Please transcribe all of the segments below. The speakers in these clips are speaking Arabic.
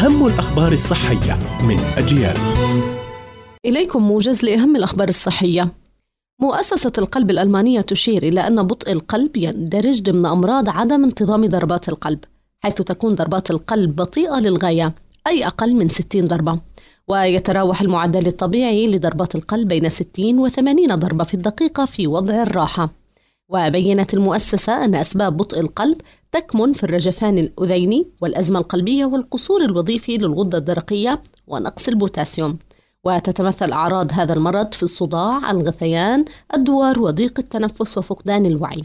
أهم الأخبار الصحية من أجيال. إليكم موجز لأهم الأخبار الصحية. مؤسسة القلب الألمانية تشير إلى أن بطء القلب يندرج ضمن أمراض عدم انتظام ضربات القلب حيث تكون ضربات القلب بطيئة للغاية أي أقل من 60 ضربة. ويتراوح المعدل الطبيعي لضربات القلب بين 60 و 80 ضربة في الدقيقة في وضع الراحة. وبينت المؤسسة أن أسباب بطء القلب تكمن في الرجفان الأذيني والأزمة القلبية والقصور الوظيفي للغدة الدرقية ونقص البوتاسيوم وتتمثل أعراض هذا المرض في الصداع، الغثيان، الدوار وضيق التنفس وفقدان الوعي.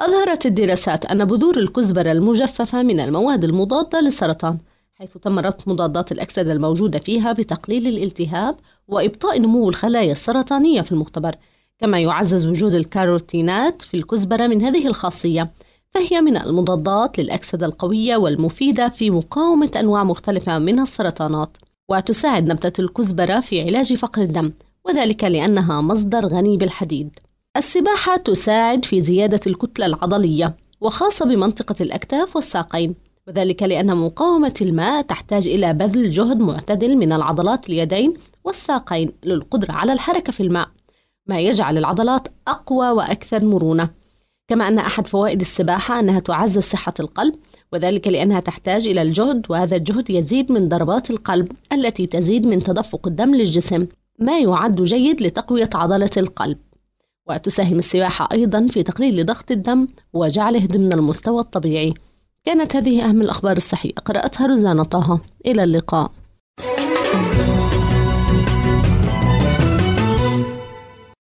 أظهرت الدراسات أن بذور الكزبرة المجففة من المواد المضادة للسرطان، حيث تم ربط مضادات الأكسدة الموجودة فيها بتقليل الالتهاب وإبطاء نمو الخلايا السرطانية في المختبر، كما يعزز وجود الكاروتينات في الكزبرة من هذه الخاصية، فهي من المضادات للأكسدة القوية والمفيدة في مقاومة أنواع مختلفة من السرطانات. وتساعد نبتة الكزبرة في علاج فقر الدم وذلك لأنها مصدر غني بالحديد السباحة تساعد في زيادة الكتلة العضلية وخاصة بمنطقة الأكتاف والساقين وذلك لأن مقاومة الماء تحتاج إلى بذل جهد معتدل من العضلات اليدين والساقين للقدرة على الحركة في الماء ما يجعل العضلات أقوى وأكثر مرونة. كما أن أحد فوائد السباحة أنها تعزز صحة القلب وذلك لأنها تحتاج إلى الجهد وهذا الجهد يزيد من ضربات القلب التي تزيد من تدفق الدم للجسم ما يعد جيد لتقوية عضلة القلب. وتساهم السباحة أيضا في تقليل ضغط الدم وجعله ضمن المستوى الطبيعي. كانت هذه أهم الأخبار الصحية. قرأتها روزانا طه. إلى اللقاء.